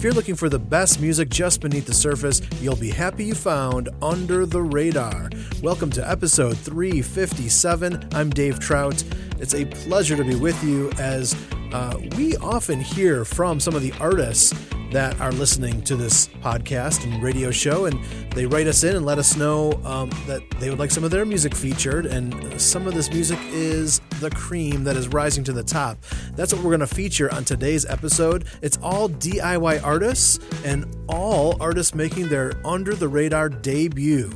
If you're looking for the best music just beneath the surface, you'll be happy you found Under the Radar. Welcome to episode 357. I'm Dave Trout. It's a pleasure to be with you as uh, we often hear from some of the artists that are listening to this podcast and radio show, and they write us in and let us know um, that they would like some of their music featured. And some of this music is the cream that is rising to the top. That's what we're going to feature on today's episode. It's all DIY artists and all artists making their under the radar debut.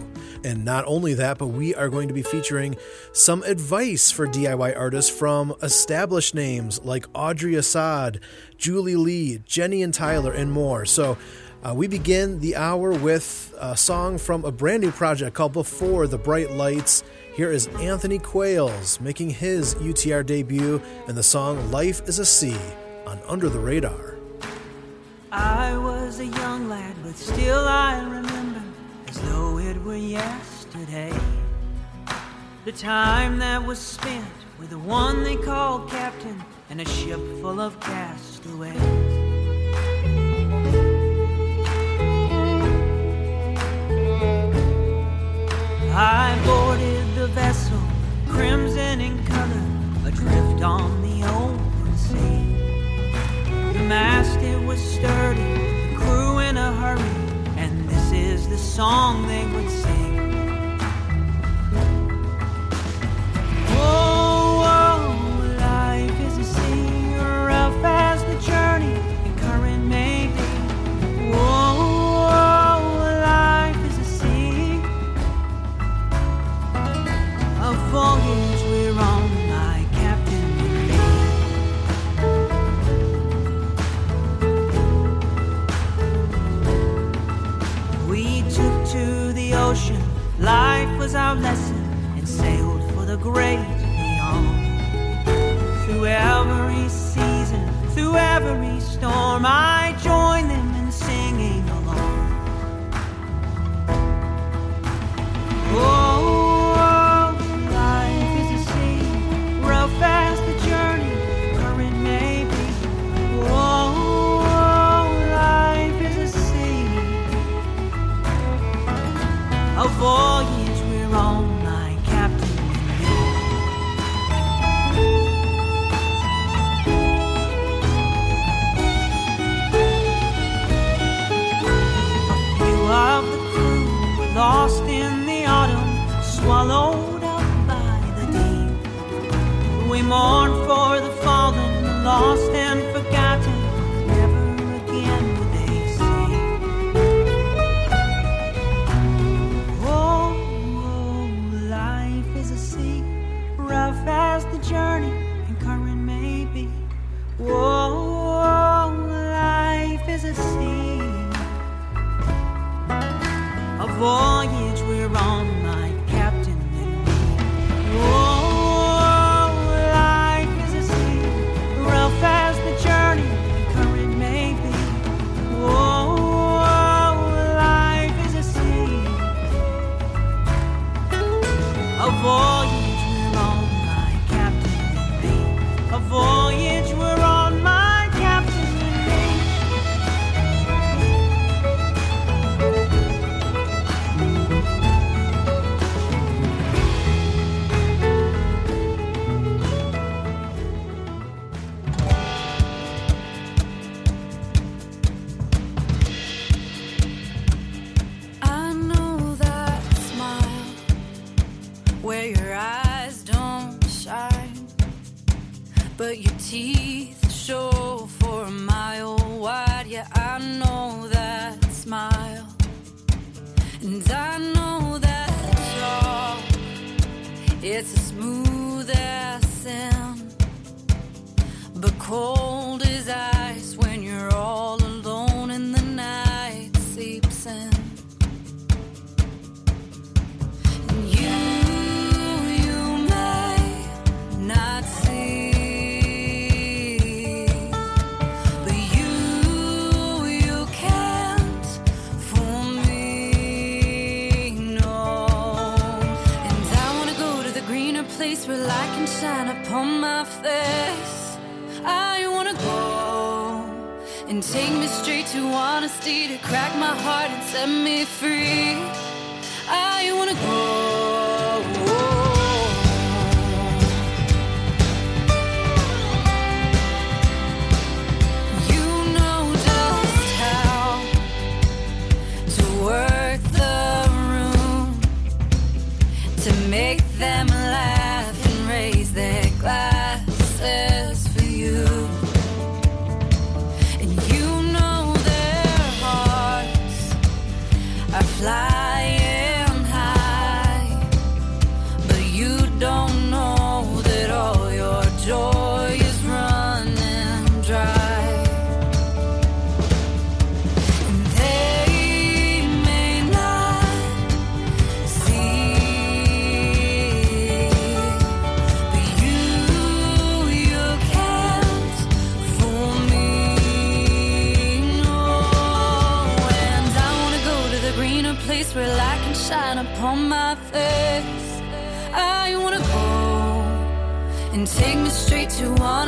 And not only that, but we are going to be featuring some advice for DIY artists from established names like Audrey Assad, Julie Lee, Jenny and Tyler, and more. So uh, we begin the hour with a song from a brand new project called Before the Bright Lights. Here is Anthony Quails making his UTR debut and the song Life is a Sea on Under the Radar. I was a young lad, but still I remember as though it were yesterday. The time that was spent with the one they called captain and a ship full of castaways. I boarded the vessel, crimson in color, adrift on the open sea. The mast it was sturdy, the crew in a hurry, the song they would sing. where light can shine upon my face. I wanna go and take me straight to honesty, to crack my heart and set me free. I wanna go.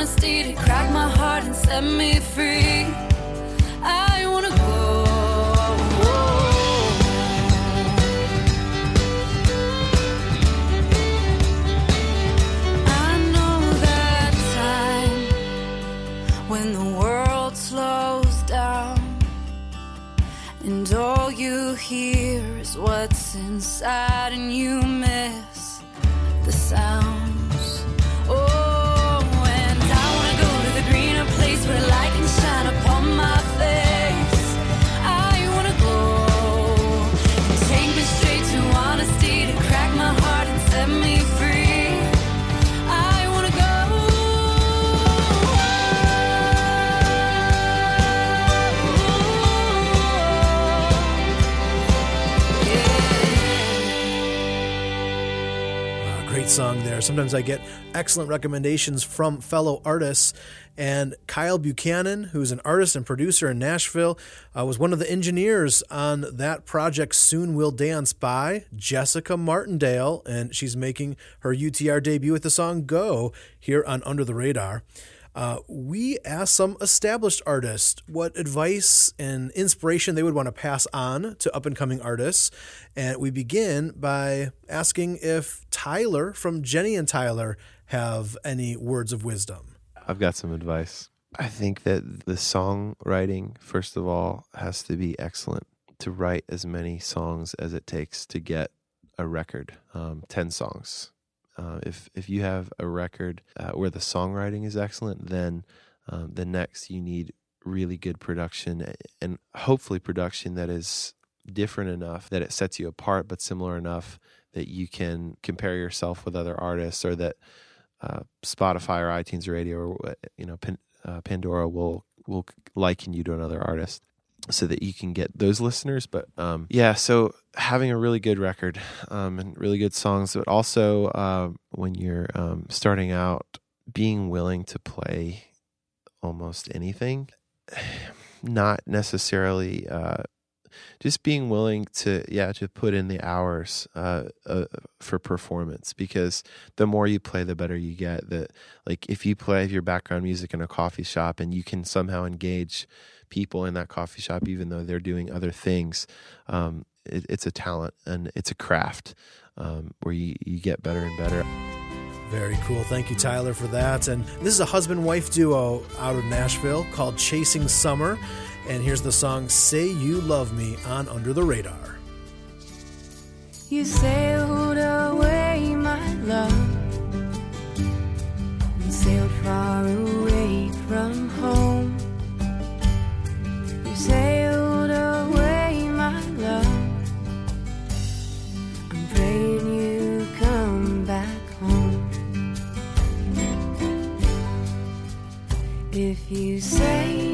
Honesty to crack my heart and set me free. I wanna go. I know that time when the world slows down and all you hear is what's inside and you miss the sounds. Song there. Sometimes I get excellent recommendations from fellow artists. And Kyle Buchanan, who's an artist and producer in Nashville, uh, was one of the engineers on that project Soon We'll Dance by Jessica Martindale. And she's making her UTR debut with the song Go here on Under the Radar. Uh, we asked some established artists what advice and inspiration they would want to pass on to up and coming artists. And we begin by asking if Tyler from Jenny and Tyler have any words of wisdom. I've got some advice. I think that the songwriting, first of all, has to be excellent to write as many songs as it takes to get a record, um, 10 songs. Uh, if if you have a record uh, where the songwriting is excellent, then um, the next you need really good production and hopefully production that is different enough that it sets you apart, but similar enough that you can compare yourself with other artists, or that uh, Spotify or iTunes or Radio or you know uh, Pandora will will liken you to another artist so that you can get those listeners. But um, yeah, so having a really good record um, and really good songs, but also uh, when you're um, starting out, being willing to play almost anything, not necessarily. Uh, just being willing to yeah to put in the hours uh, uh, for performance because the more you play the better you get that like if you play your background music in a coffee shop and you can somehow engage people in that coffee shop even though they're doing other things um, it, it's a talent and it's a craft um, where you, you get better and better Very cool. Thank you, Tyler, for that. And this is a husband wife duo out of Nashville called Chasing Summer. And here's the song Say You Love Me on Under the Radar. You sailed away, my love, and sailed far away from home. Sailed away, my love. I'm praying you come back home. If you say,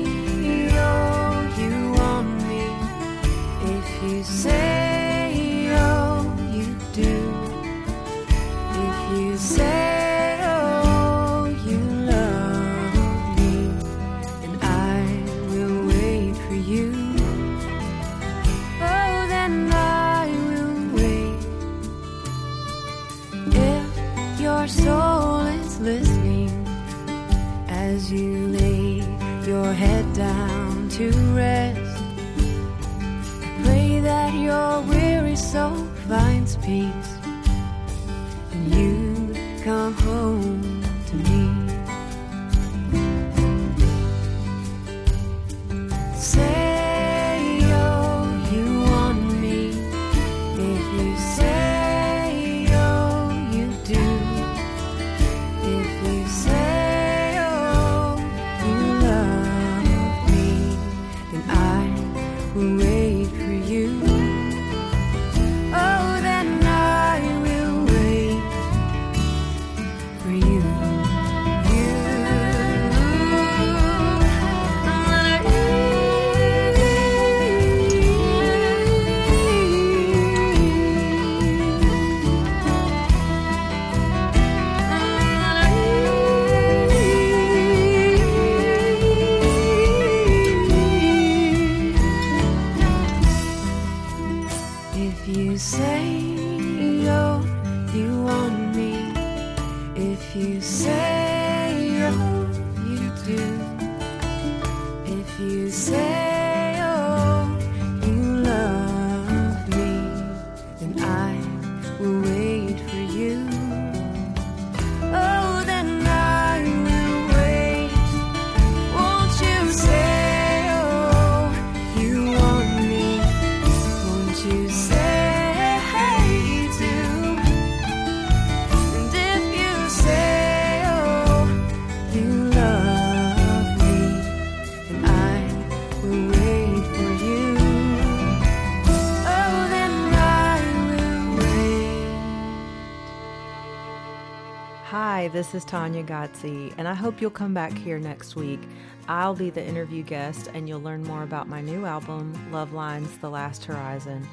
This is Tanya Godsey, and I hope you'll come back here next week. I'll be the interview guest, and you'll learn more about my new album, Love Lines The Last Horizon,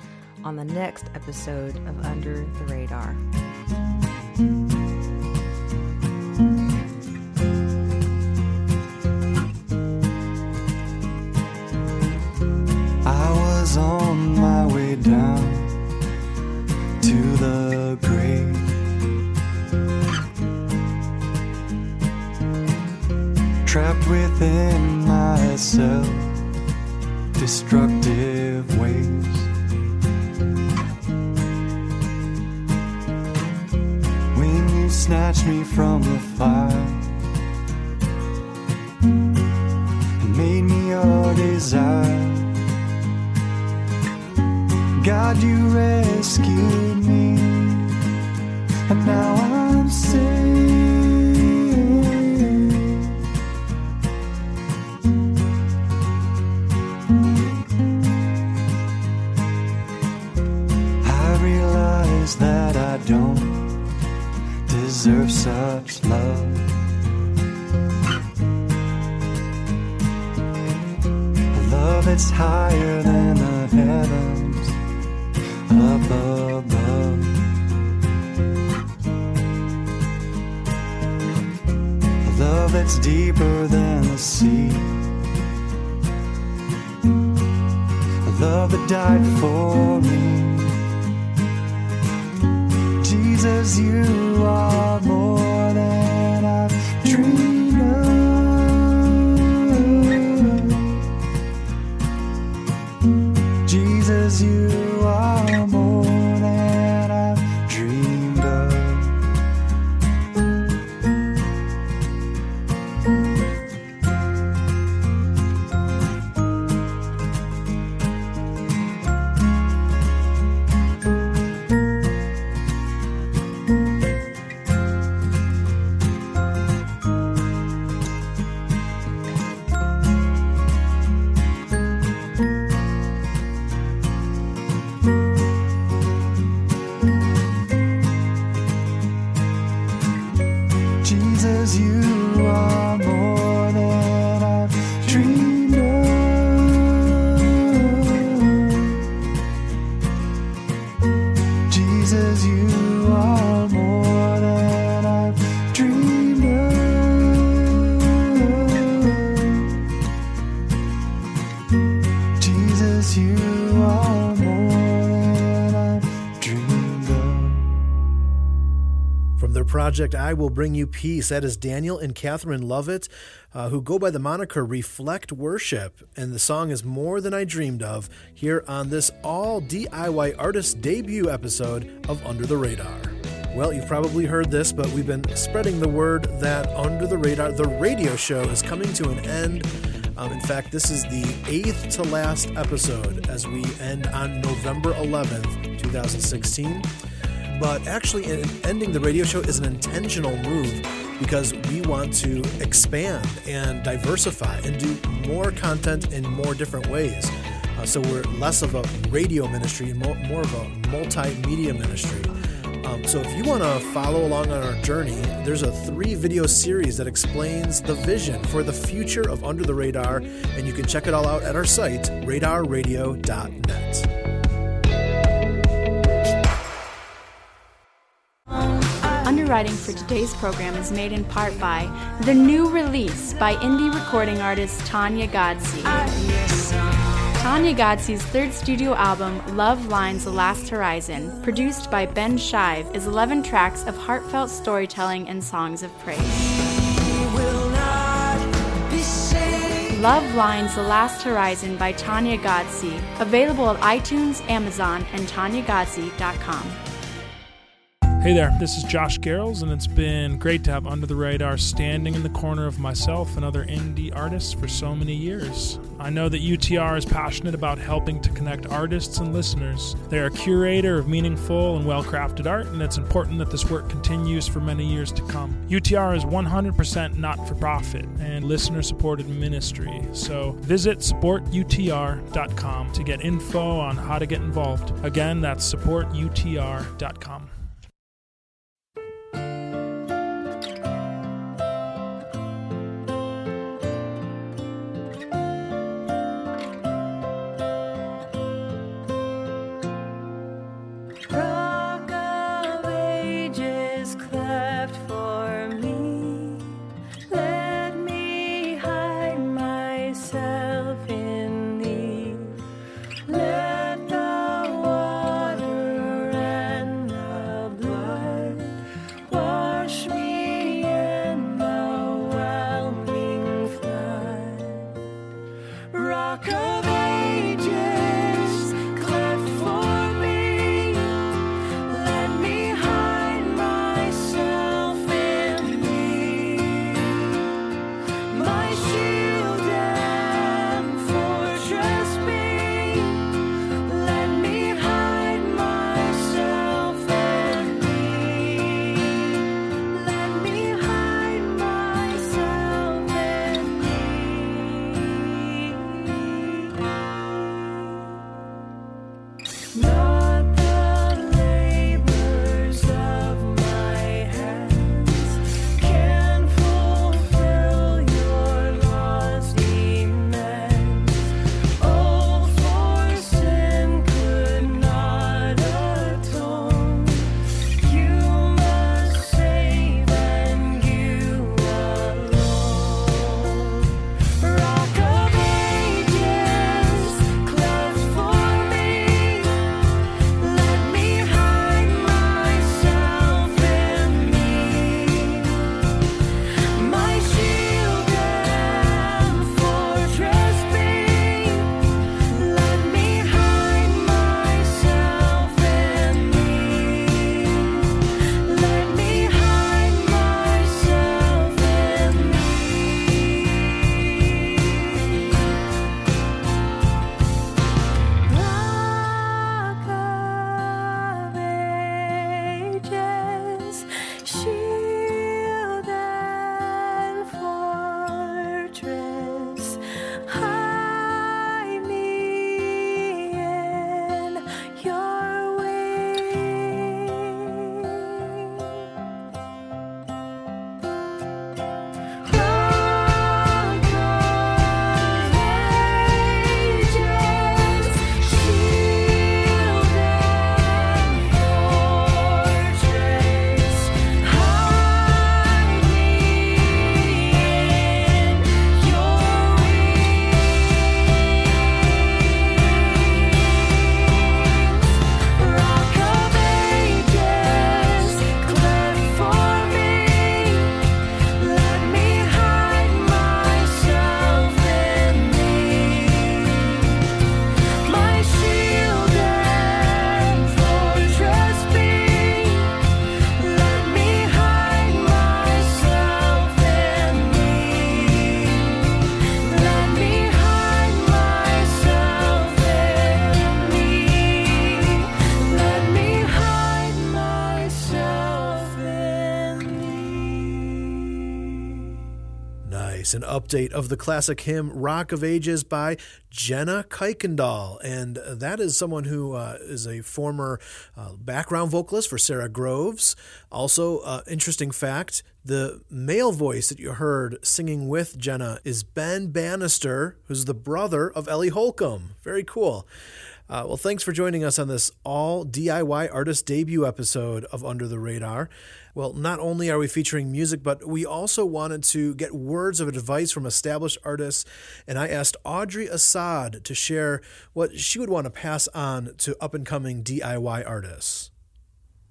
on the next episode of Under the Radar. deserve such love. A love that's higher than the heavens up above. A love that's deeper than the sea. A love that died for me. Jesus, you are dream. project I Will Bring You Peace. That is Daniel and Catherine Lovett, uh, who go by the moniker Reflect Worship. And the song is More Than I Dreamed of here on this all DIY artist debut episode of Under the Radar. Well, you've probably heard this, but we've been spreading the word that Under the Radar, the radio show, is coming to an end. Um, in fact, this is the eighth to last episode as we end on November 11th, 2016. But actually, ending the radio show is an intentional move because we want to expand and diversify and do more content in more different ways. Uh, so we're less of a radio ministry and more, more of a multimedia ministry. Um, so if you want to follow along on our journey, there's a three video series that explains the vision for the future of Under the Radar, and you can check it all out at our site, radarradio.net. Underwriting for today's program is made in part by the new release by indie recording artist Tanya Godsey. Tanya Godsey's third studio album, Love Lines The Last Horizon, produced by Ben Shive, is 11 tracks of heartfelt storytelling and songs of praise. Love Lines The Last Horizon by Tanya Godsey, available at iTunes, Amazon, and tanyagodsey.com. Hey there, this is Josh Garrels, and it's been great to have Under the Radar standing in the corner of myself and other indie artists for so many years. I know that UTR is passionate about helping to connect artists and listeners. They are a curator of meaningful and well crafted art, and it's important that this work continues for many years to come. UTR is 100% not for profit and listener supported ministry, so visit supportutr.com to get info on how to get involved. Again, that's supportutr.com. update of the classic hymn Rock of Ages by Jenna Kuykendall. And that is someone who uh, is a former uh, background vocalist for Sara Groves. Also, uh, interesting fact the male voice that you heard singing with Jenna is Ben Bannister, who's the brother of Ellie Holcomb. Very cool. Uh, well, thanks for joining us on this all DIY artist debut episode of Under the Radar. Well, not only are we featuring music, but we also wanted to get words of advice from established artists. And I asked Audrey Assad to share what she would want to pass on to up and coming DIY artists.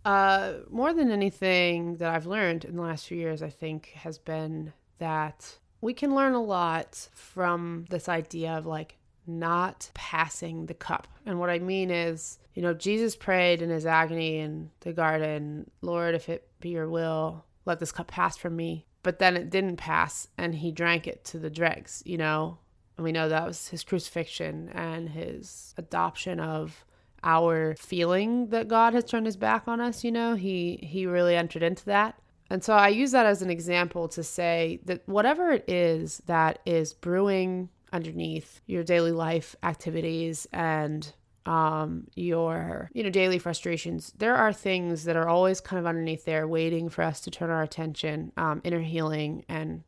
Uh, more than anything that I've learned in the last few years, I think, has been that we can learn a lot from this idea of like not passing the cup. And what I mean is, you know, Jesus prayed in his agony in the garden, Lord, if it be your will, let this cup pass from me. But then it didn't pass and he drank it to the dregs, you know? And we know that was his crucifixion and his adoption of our feeling that God has turned his back on us, you know? He he really entered into that. And so I use that as an example to say that whatever it is that is brewing underneath your daily life activities and um, your you know daily frustrations. There are things that are always kind of underneath there waiting for us to turn our attention um, inner healing and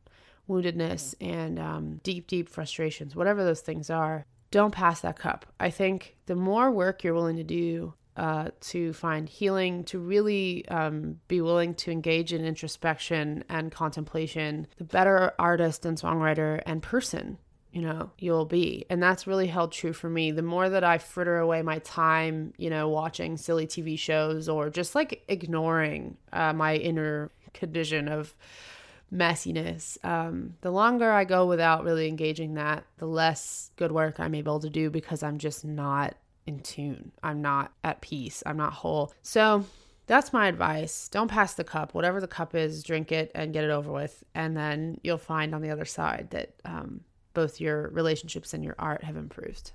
woundedness and um, deep deep frustrations whatever those things are. Don't pass that cup. I think the more work you're willing to do uh, to find healing, to really um, be willing to engage in introspection and contemplation, the better artist and songwriter and person you know, you'll be. And that's really held true for me. The more that I fritter away my time, you know, watching silly TV shows or just like ignoring uh, my inner condition of messiness, um, the longer I go without really engaging that, the less good work I'm able to do because I'm just not in tune. I'm not at peace. I'm not whole. So, that's my advice. Don't pass the cup. Whatever the cup is, drink it and get it over with. And then you'll find on the other side that um, both your relationships and your art have improved.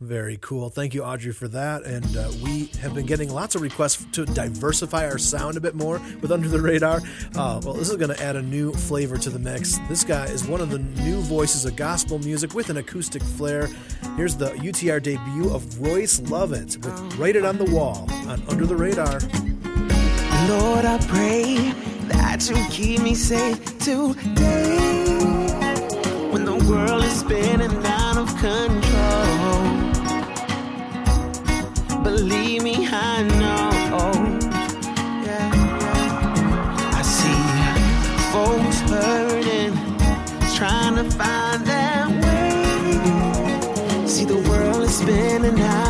Very cool. Thank you, Audrey, for that. And uh, we have been getting lots of requests to diversify our sound a bit more with Under the Radar. Uh, well, this is going to add a new flavor to the mix. This guy is one of the new voices of gospel music with an acoustic flair. Here's the UTR debut of Royce Lovett with Write It on the Wall on Under the Radar. Lord, I pray that you keep me safe today when the world is spinning out of control. Believe me, I know. I see folks hurting, trying to find their way. See, the world is spinning out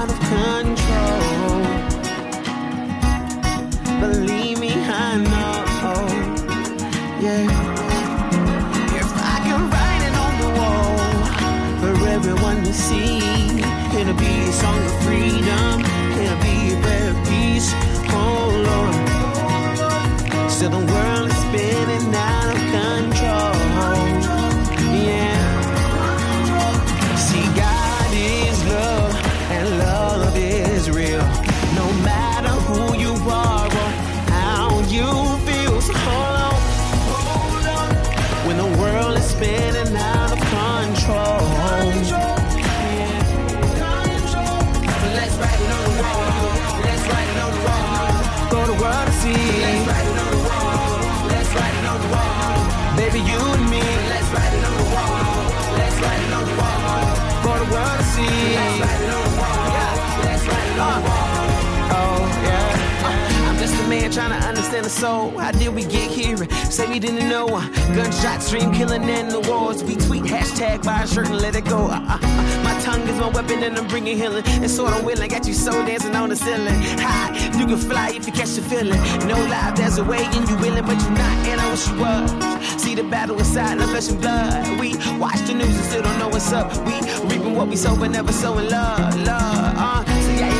the soul. How did we get here? Say we didn't know. Gunshot stream killing in the wars. We tweet hashtag buy a shirt and let it go. Uh, uh, uh. My tongue is my weapon and I'm bringing healing. It's sort of willing. Got you soul dancing on the ceiling. High, you can fly if you catch the feeling. No lie, there's a way and you willing, but you're not. And I wish you was. See the battle inside, of flesh and blood. We watch the news and still don't know what's up. We reaping what we sow, but never sowing love, love.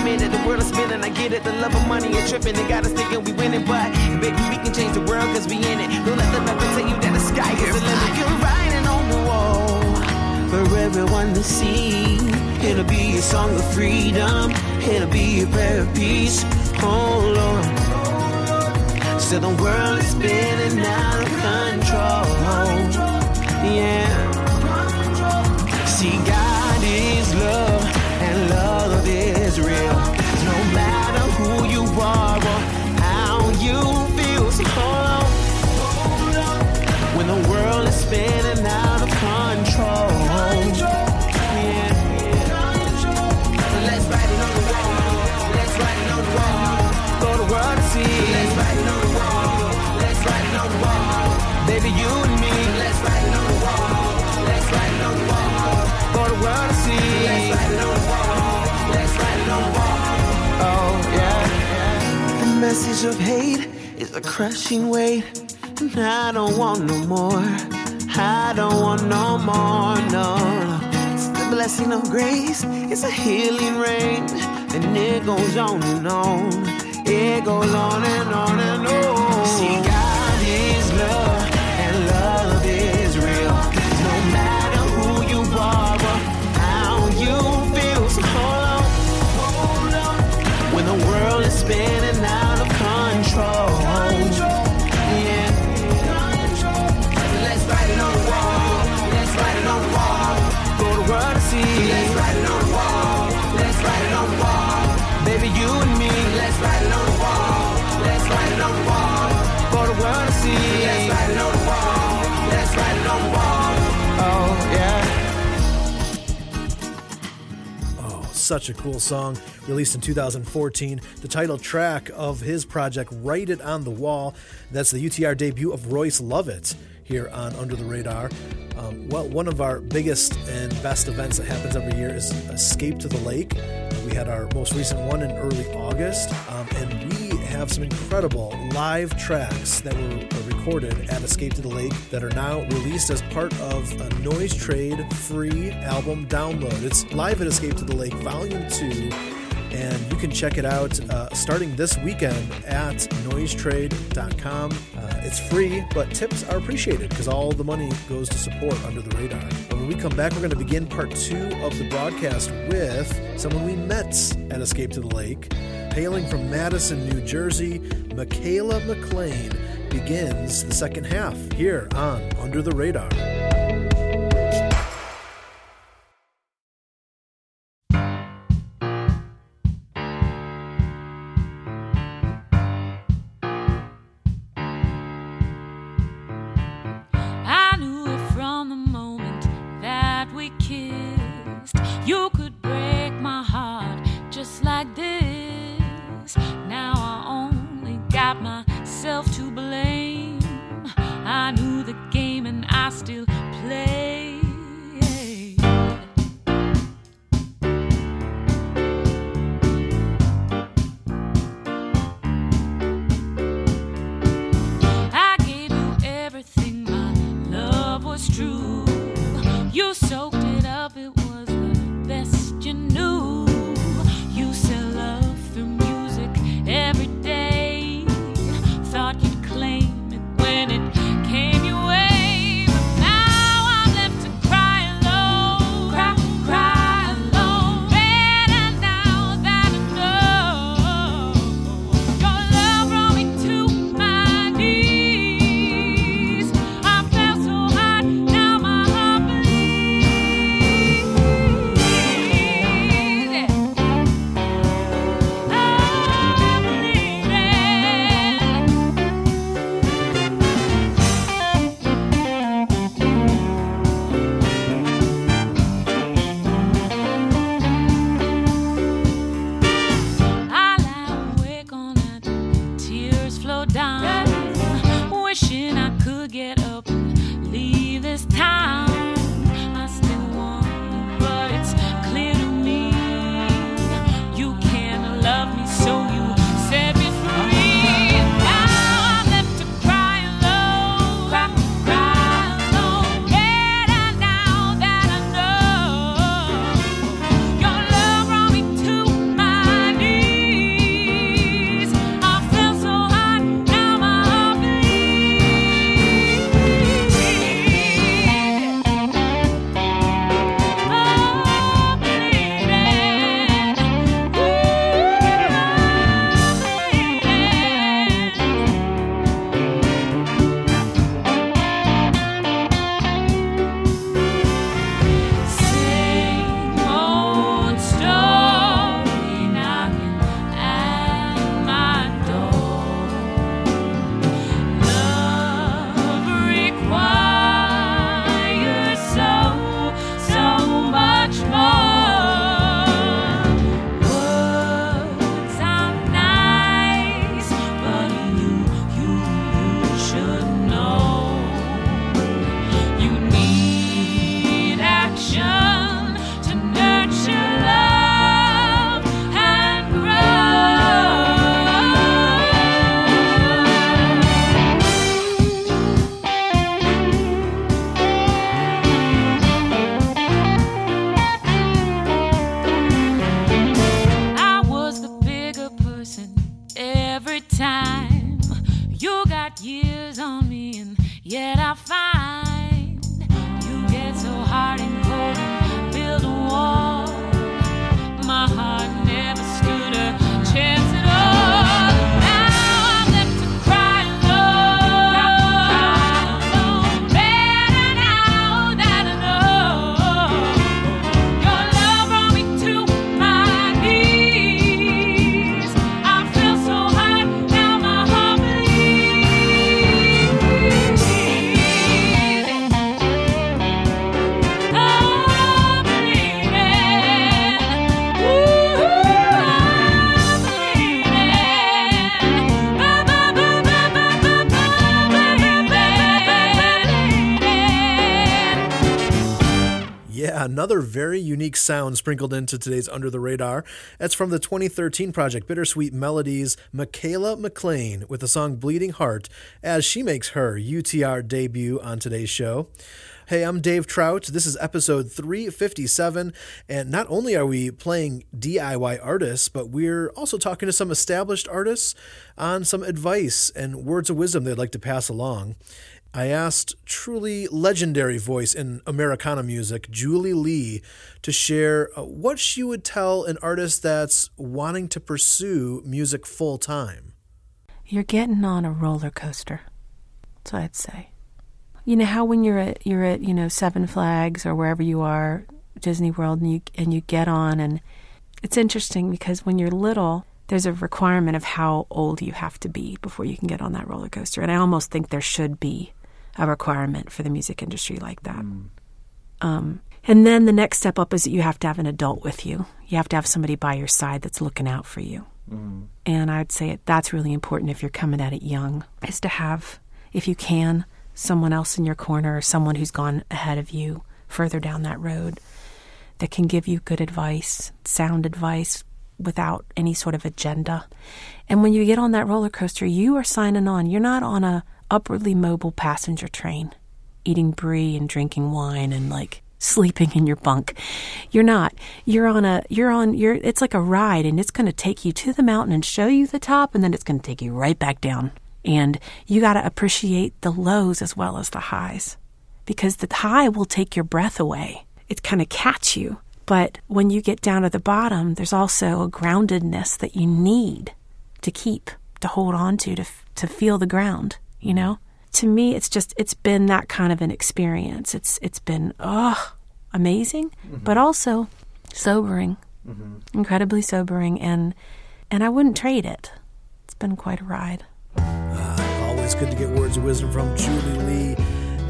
So the world is spinning. I get it, the love of money is tripping. They got us thinking we winning, but baby, we can change the world cause we in it. Don't let them ever tell you that the sky is the limit. You're writing on the wall for everyone to see. It'll be a song of freedom. It'll be a prayer of peace. Oh Lord. Still the world is spinning out of control. Yeah. See, God love is real. No matter who you are or how you feel, so hold on. When the world is spinning out Of hate is a crushing weight. And I don't want no more. I don't want no more, no. It's the blessing of grace. It's a healing rain. And it goes on and on. It goes on and on and on. See, God is love, and love is real. No matter who you are or how you feel, so hold on. When the world is spinning such a cool song. Released in 2014, the title track of his project, Write It on the Wall. That's the UTR debut of Royce Lovett here on Under the Radar. Um, well, one of our biggest and best events that happens every year is Escape to the Lake. We had our most recent one in early August, um, and we have some incredible live tracks that were recorded at Escape to the Lake that are now released as part of a Noise Trade free album download. It's live at Escape to the Lake, Volume 2 and you can check it out uh, starting this weekend at noisetrade.com. Uh, it's free, but tips are appreciated because all the money goes to support Under the Radar. When we come back, we're going to begin part two of the broadcast with someone we met at Escape to the Lake. Hailing from Madison, New Jersey, Michaela McLean begins the second half here on Under the Radar. Very unique sound sprinkled into today's Under the Radar. That's from the 2013 project Bittersweet Melodies, Michaela McLean with the song Bleeding Heart as she makes her UTR debut on today's show. Hey, I'm Dave Trout. This is episode 357. And not only are we playing DIY artists, but we're also talking to some established artists on some advice and words of wisdom they'd like to pass along. I asked truly legendary voice in Americana music, Julie Lee, to share uh, what she would tell an artist that's wanting to pursue music full time. You're getting on a roller coaster. That's what I'd say you know how when you're at you're at you know Seven Flags or wherever you are, Disney World, and you and you get on, and it's interesting because when you're little, there's a requirement of how old you have to be before you can get on that roller coaster, and I almost think there should be a requirement for the music industry like that. Mm. Um, and then the next step up is that you have to have an adult with you. You have to have somebody by your side that's looking out for you. Mm. And I'd say that's really important if you're coming at it young, is to have, if you can, someone else in your corner or someone who's gone ahead of you further down that road that can give you good advice, sound advice without any sort of agenda. And when you get on that roller coaster, you are signing on. You're not on a upwardly mobile passenger train eating brie and drinking wine and like sleeping in your bunk. You're not. You're on a you're on you're it's like a ride and it's going to take you to the mountain and show you the top and then it's going to take you right back down and you got to appreciate the lows as well as the highs because the high will take your breath away. It kind of catch you. But when you get down to the bottom, there's also a groundedness that you need to keep, to hold on to, to, to feel the ground, you know? To me, it's just, it's been that kind of an experience. It's, it's been, oh, amazing, mm-hmm. but also sobering, mm-hmm. incredibly sobering. And, and I wouldn't trade it. It's been quite a ride. Uh, always good to get words of wisdom from Julie Lee.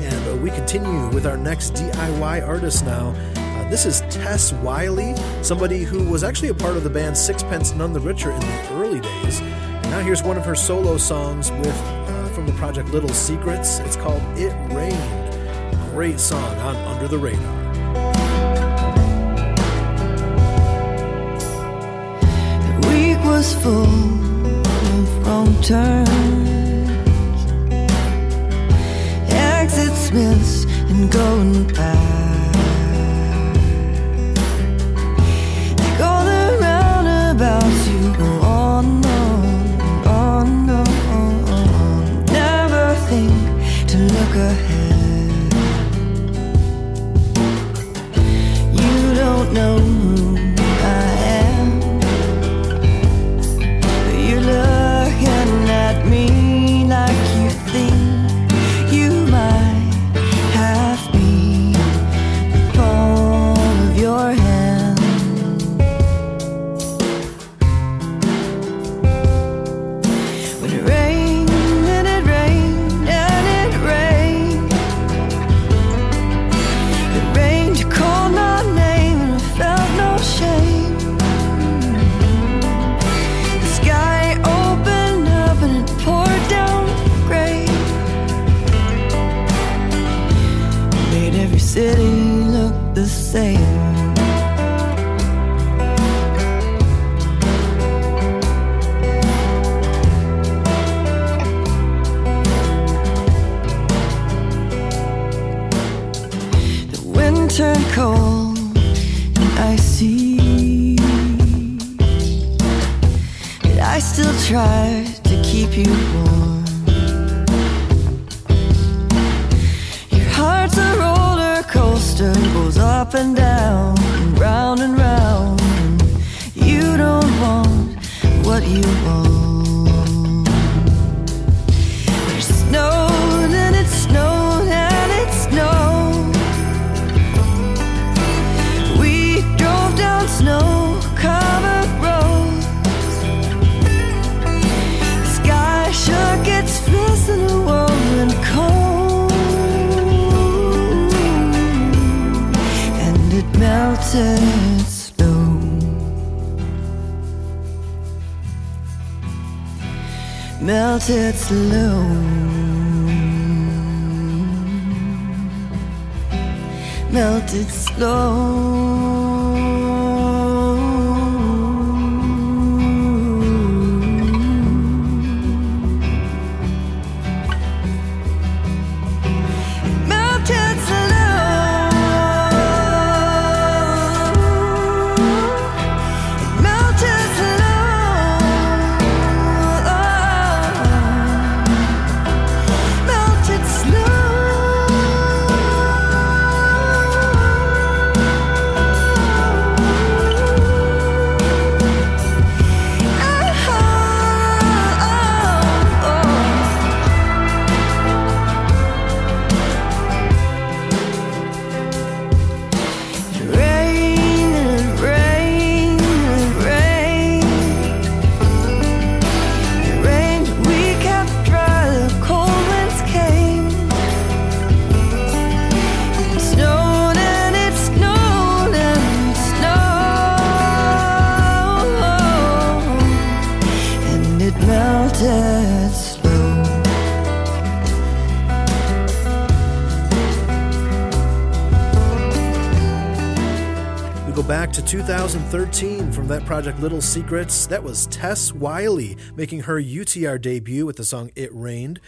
And uh, we continue with our next DIY artist now. Uh, this is Tess Wiley, somebody who was actually a part of the band Sixpence None the Richer in the early days. And now here's one of her solo songs with the project Little Secrets. It's called It Rained. Great song on Under the Radar. The week was full of wrong turns, exit smiths and going back. Roundabouts, you ahead. You don't know. 2013 from that project Little Secrets. That was Tess Wiley making her UTR debut with the song It Rained.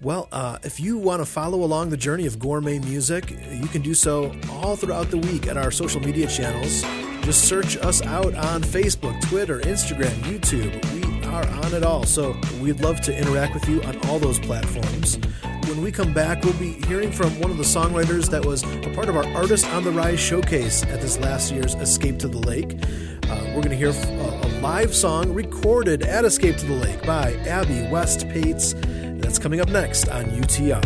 Well, uh, if you want to follow along the journey of gourmet music, you can do so all throughout the week at our social media channels. Just search us out on Facebook, Twitter, Instagram, YouTube. We are on it all. So we'd love to interact with you on all those platforms. When we come back, we'll be hearing from one of the songwriters that was a part of our Artist on the Rise showcase at this last year's Escape to the Lake. Uh, we're going to hear a, a live song recorded at Escape to the Lake by Abby West Pates. That's coming up next on UTR.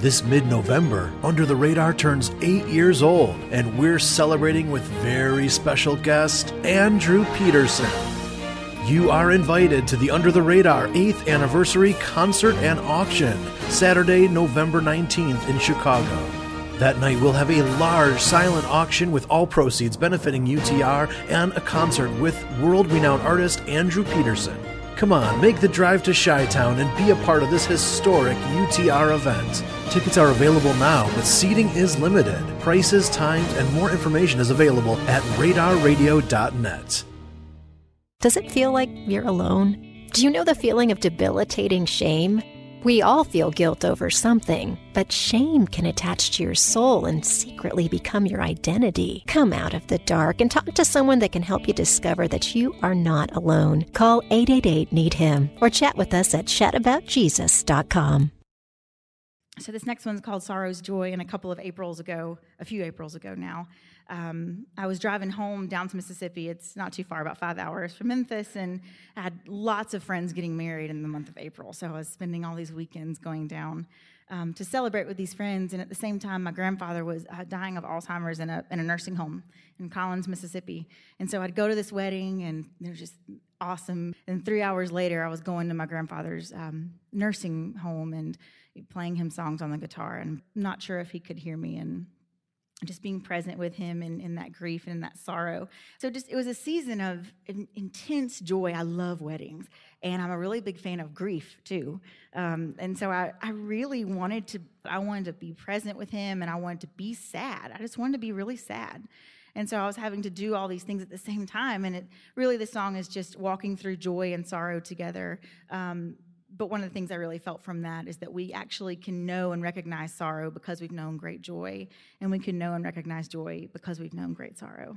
This mid November, Under the Radar turns eight years old, and we're celebrating with very special guest, Andrew Peterson. You are invited to the Under the Radar 8th Anniversary Concert and Auction, Saturday, November 19th in Chicago. That night, we'll have a large silent auction with all proceeds benefiting UTR and a concert with world renowned artist Andrew Peterson. Come on, make the drive to Chi Town and be a part of this historic UTR event. Tickets are available now, but seating is limited. Prices, times, and more information is available at radarradio.net. Does it feel like you're alone? Do you know the feeling of debilitating shame? We all feel guilt over something, but shame can attach to your soul and secretly become your identity. Come out of the dark and talk to someone that can help you discover that you are not alone. Call 888 Need Him or chat with us at chataboutjesus.com. So this next one's called Sorrow's Joy. And a couple of Aprils ago, a few Aprils ago now, um, I was driving home down to Mississippi. It's not too far, about five hours from Memphis, and I had lots of friends getting married in the month of April. So I was spending all these weekends going down um, to celebrate with these friends. And at the same time, my grandfather was uh, dying of Alzheimer's in a, in a nursing home in Collins, Mississippi. And so I'd go to this wedding, and was just awesome. And three hours later, I was going to my grandfather's um, nursing home and playing him songs on the guitar. And not sure if he could hear me and just being present with him in, in that grief and in that sorrow. So just it was a season of in, intense joy. I love weddings, and I'm a really big fan of grief too. Um, and so I, I really wanted to I wanted to be present with him, and I wanted to be sad. I just wanted to be really sad. And so I was having to do all these things at the same time. And it really, the song is just walking through joy and sorrow together. Um, but one of the things I really felt from that is that we actually can know and recognize sorrow because we've known great joy, and we can know and recognize joy because we've known great sorrow.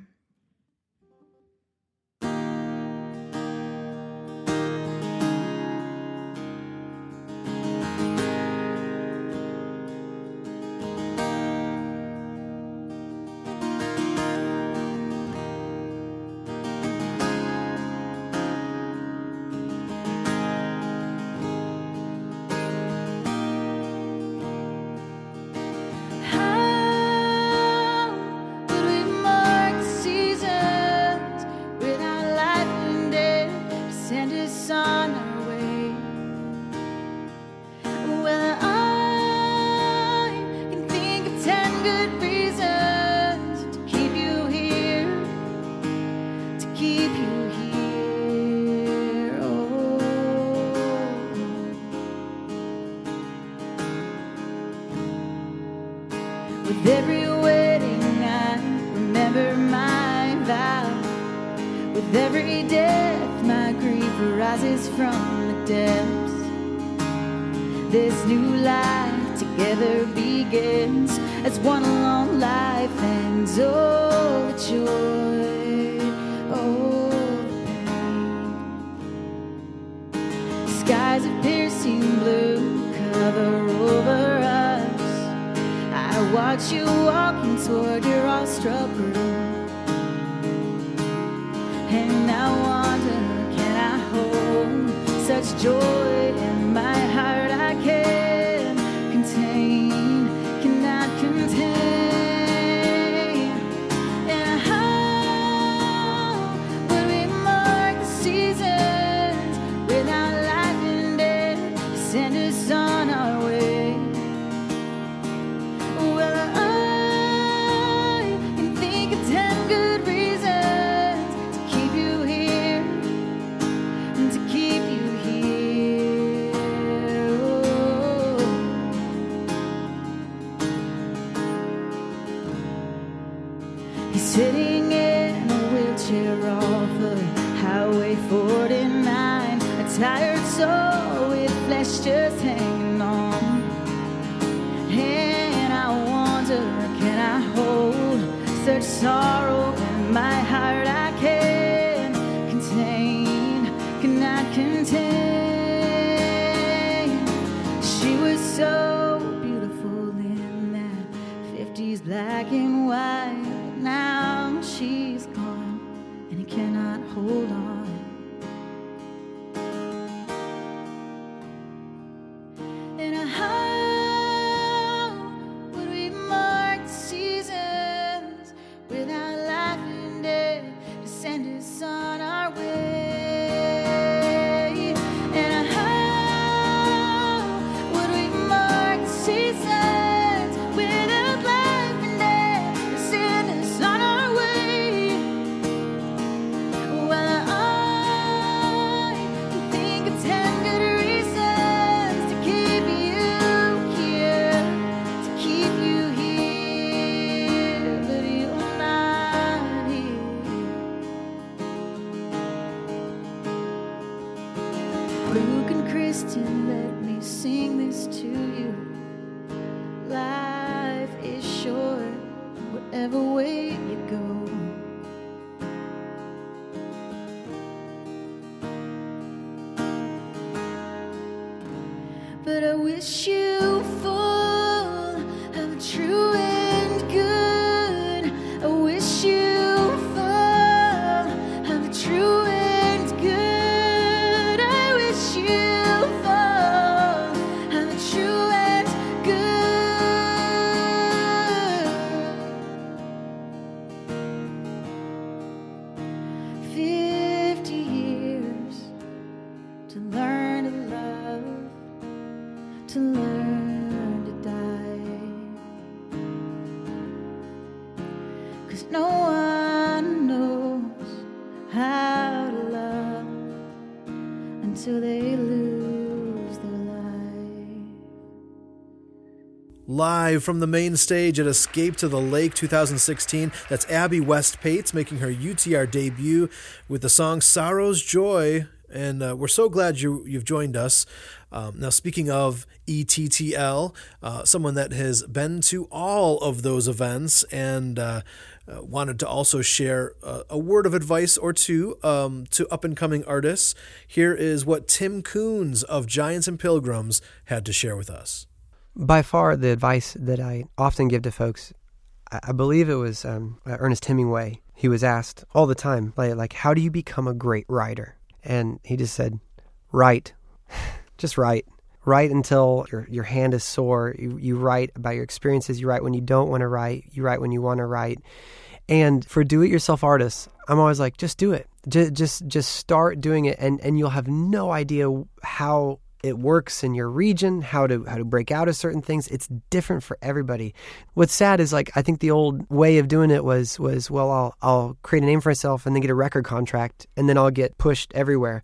With every death my grief arises from the depths. This new life together begins as one long life ends. Oh, the joy, oh. Skies of piercing blue cover over us. I watch you walking toward your awestruck room. And I wonder, can I hold such joy in my heart so beautiful in that 50s black and white. Now she's gone, and he cannot hold on. Live from the main stage at Escape to the Lake 2016, that's Abby West Pates making her UTR debut with the song Sorrow's Joy. And uh, we're so glad you, you've joined us. Um, now, speaking of ETTL, uh, someone that has been to all of those events and uh, uh, wanted to also share a, a word of advice or two um, to up and coming artists, here is what Tim Coons of Giants and Pilgrims had to share with us. By far, the advice that I often give to folks, I, believe it was um, Ernest Hemingway. He was asked all the time, like, like, how do you become a great writer? And he just said, write, just write. Write until your your hand is sore. You, you write about your experiences. You write when you don't want to write. You write when you want to write. And for do-it-yourself artists, I'm always like, just do it. Just just just start doing it, and and you'll have no idea how it works in your region, how to how to break out of certain things. It's different for everybody. What's sad is like I think the old way of doing it was was well I'll I'll create a name for myself and then get a record contract and then I'll get pushed everywhere.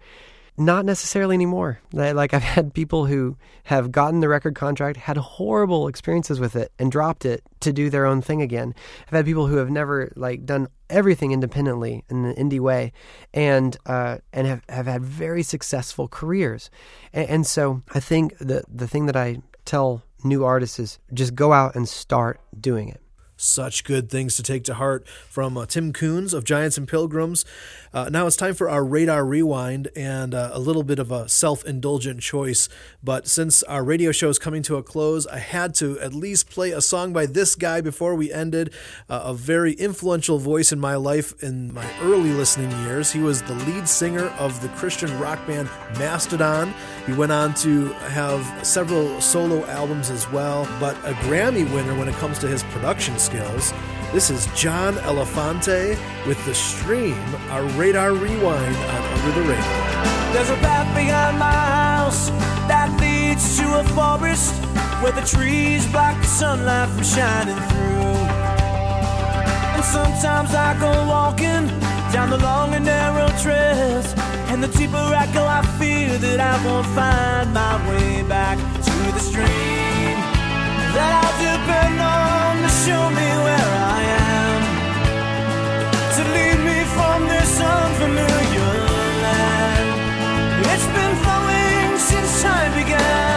Not necessarily anymore. Like I've had people who have gotten the record contract, had horrible experiences with it, and dropped it to do their own thing again. I've had people who have never like done everything independently in an indie way, and uh, and have, have had very successful careers. And, and so I think the the thing that I tell new artists is just go out and start doing it. Such good things to take to heart from uh, Tim Coons of Giants and Pilgrims. Uh, now it's time for our radar rewind and uh, a little bit of a self indulgent choice. But since our radio show is coming to a close, I had to at least play a song by this guy before we ended. Uh, a very influential voice in my life in my early listening years. He was the lead singer of the Christian rock band Mastedon. He went on to have several solo albums as well, but a Grammy winner when it comes to his production skills. This is John Elefante with The Stream, our radar rewind on Under the Radar. There's a path behind my house that leads to a forest where the trees block the sunlight from shining through. And sometimes I go walking down the long and narrow trails, and the deeper I go, I fear that I won't find my way back to the stream that I'll depend on show me where I am, to lead me from this unfamiliar land. It's been flowing since time began,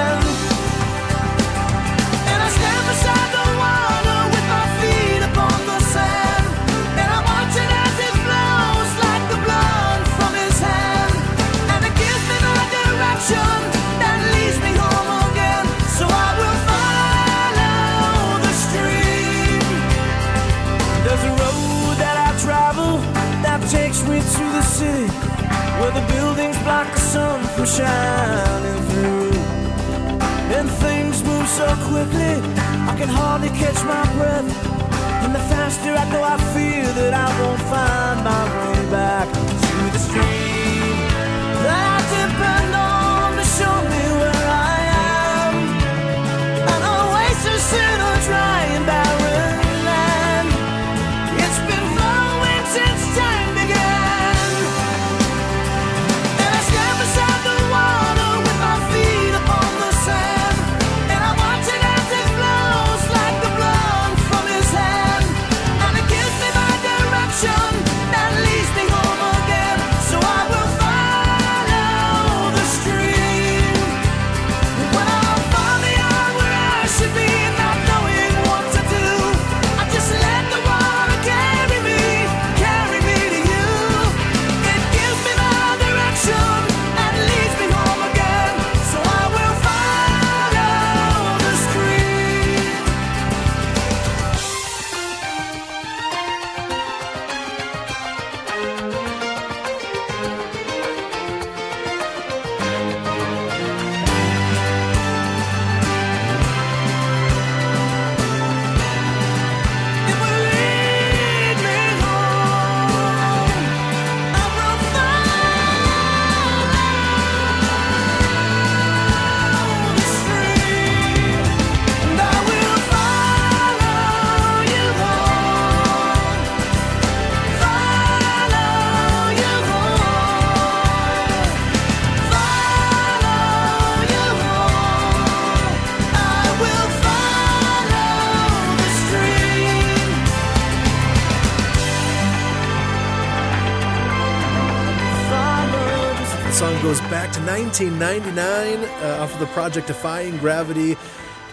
1999 uh, off of the project Defying Gravity.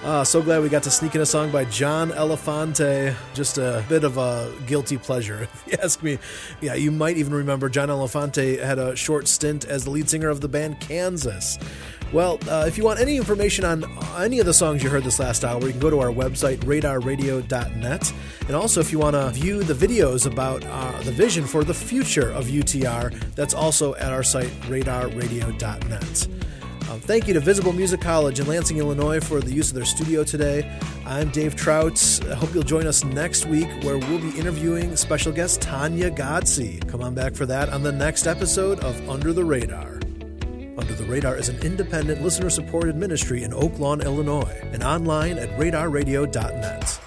Uh, so glad we got to sneak in a song by John Elefante. Just a bit of a guilty pleasure, if you ask me. Yeah, you might even remember John Elefante had a short stint as the lead singer of the band Kansas. Well, uh, if you want any information on any of the songs you heard this last hour, you can go to our website, radarradio.net. And also, if you want to view the videos about uh, the vision for the future of UTR, that's also at our site, radarradio.net. Um, thank you to Visible Music College in Lansing, Illinois, for the use of their studio today. I'm Dave Trout. I hope you'll join us next week where we'll be interviewing special guest Tanya Godsey. Come on back for that on the next episode of Under the Radar. Under the Radar is an independent, listener supported ministry in Oak Lawn, Illinois, and online at radarradio.net.